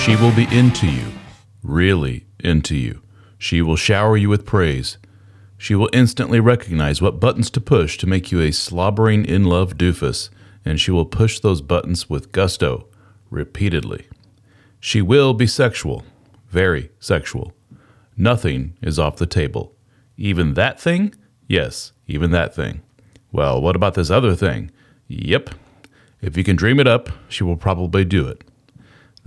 She will be into you, really into you. She will shower you with praise. She will instantly recognize what buttons to push to make you a slobbering in love doofus, and she will push those buttons with gusto, repeatedly. She will be sexual, very sexual. Nothing is off the table. Even that thing? Yes, even that thing. Well, what about this other thing? Yep. If you can dream it up, she will probably do it.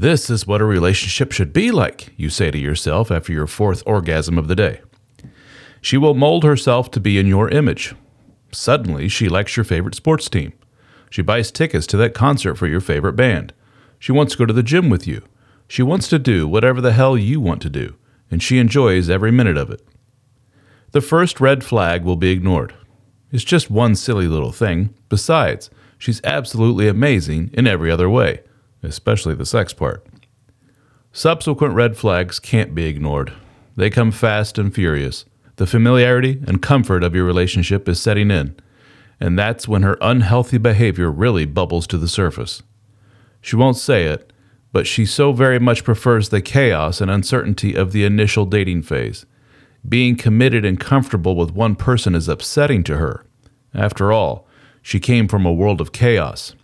This is what a relationship should be like, you say to yourself after your fourth orgasm of the day. She will mold herself to be in your image. Suddenly, she likes your favorite sports team. She buys tickets to that concert for your favorite band. She wants to go to the gym with you. She wants to do whatever the hell you want to do, and she enjoys every minute of it. The first red flag will be ignored. It's just one silly little thing. Besides, she's absolutely amazing in every other way especially the sex part. Subsequent red flags can't be ignored. They come fast and furious. The familiarity and comfort of your relationship is setting in, and that's when her unhealthy behavior really bubbles to the surface. She won't say it, but she so very much prefers the chaos and uncertainty of the initial dating phase. Being committed and comfortable with one person is upsetting to her. After all, she came from a world of chaos.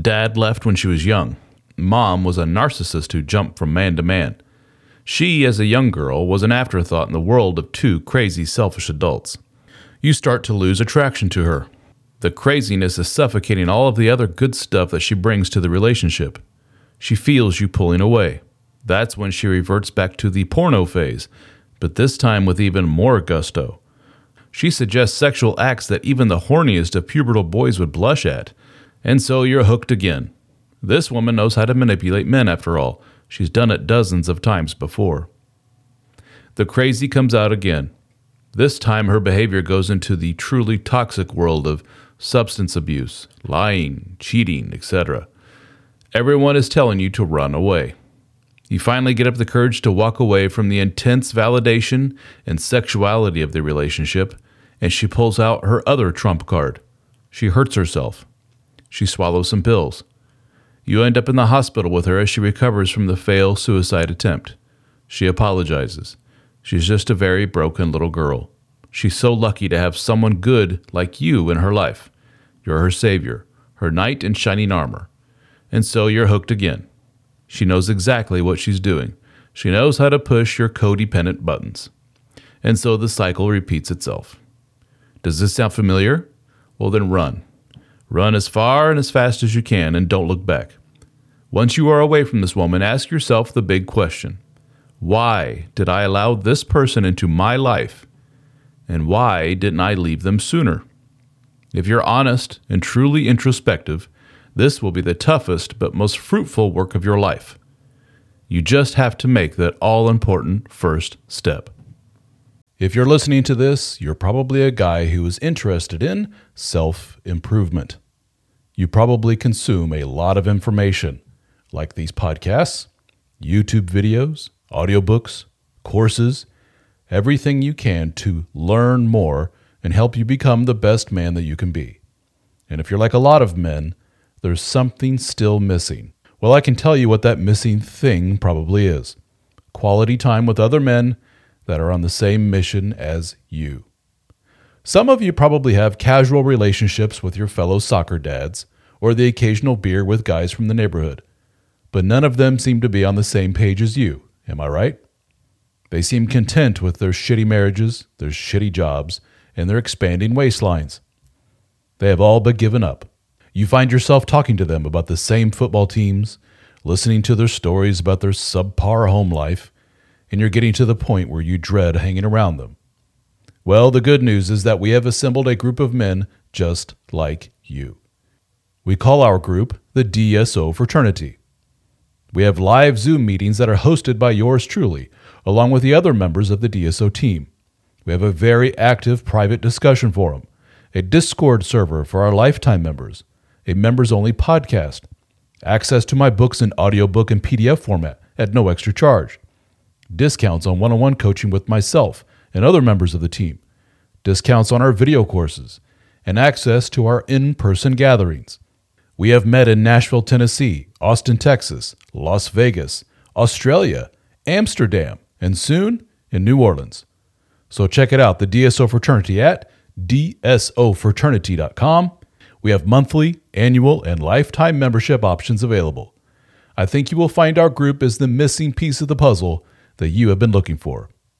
Dad left when she was young. Mom was a narcissist who jumped from man to man. She, as a young girl, was an afterthought in the world of two crazy, selfish adults. You start to lose attraction to her. The craziness is suffocating all of the other good stuff that she brings to the relationship. She feels you pulling away. That's when she reverts back to the porno phase, but this time with even more gusto. She suggests sexual acts that even the horniest of pubertal boys would blush at, and so you're hooked again. This woman knows how to manipulate men, after all. She's done it dozens of times before. The crazy comes out again. This time, her behavior goes into the truly toxic world of substance abuse, lying, cheating, etc. Everyone is telling you to run away. You finally get up the courage to walk away from the intense validation and sexuality of the relationship, and she pulls out her other trump card. She hurts herself. She swallows some pills. You end up in the hospital with her as she recovers from the failed suicide attempt. She apologizes. She's just a very broken little girl. She's so lucky to have someone good like you in her life. You're her savior, her knight in shining armor. And so you're hooked again. She knows exactly what she's doing. She knows how to push your codependent buttons. And so the cycle repeats itself. Does this sound familiar? Well, then run. Run as far and as fast as you can and don't look back. Once you are away from this woman, ask yourself the big question Why did I allow this person into my life? And why didn't I leave them sooner? If you're honest and truly introspective, this will be the toughest but most fruitful work of your life. You just have to make that all important first step. If you're listening to this, you're probably a guy who is interested in self improvement. You probably consume a lot of information, like these podcasts, YouTube videos, audiobooks, courses, everything you can to learn more and help you become the best man that you can be. And if you're like a lot of men, there's something still missing. Well, I can tell you what that missing thing probably is quality time with other men that are on the same mission as you. Some of you probably have casual relationships with your fellow soccer dads or the occasional beer with guys from the neighborhood, but none of them seem to be on the same page as you. Am I right? They seem content with their shitty marriages, their shitty jobs, and their expanding waistlines. They have all but given up. You find yourself talking to them about the same football teams, listening to their stories about their subpar home life, and you're getting to the point where you dread hanging around them. Well, the good news is that we have assembled a group of men just like you. We call our group the DSO Fraternity. We have live Zoom meetings that are hosted by yours truly, along with the other members of the DSO team. We have a very active private discussion forum, a Discord server for our lifetime members, a members only podcast, access to my books in audiobook and PDF format at no extra charge, discounts on one on one coaching with myself and other members of the team, discounts on our video courses, and access to our in person gatherings. We have met in Nashville, Tennessee, Austin, Texas, Las Vegas, Australia, Amsterdam, and soon in New Orleans. So check it out, the DSO Fraternity at dsofraternity.com. We have monthly, annual, and lifetime membership options available. I think you will find our group is the missing piece of the puzzle that you have been looking for.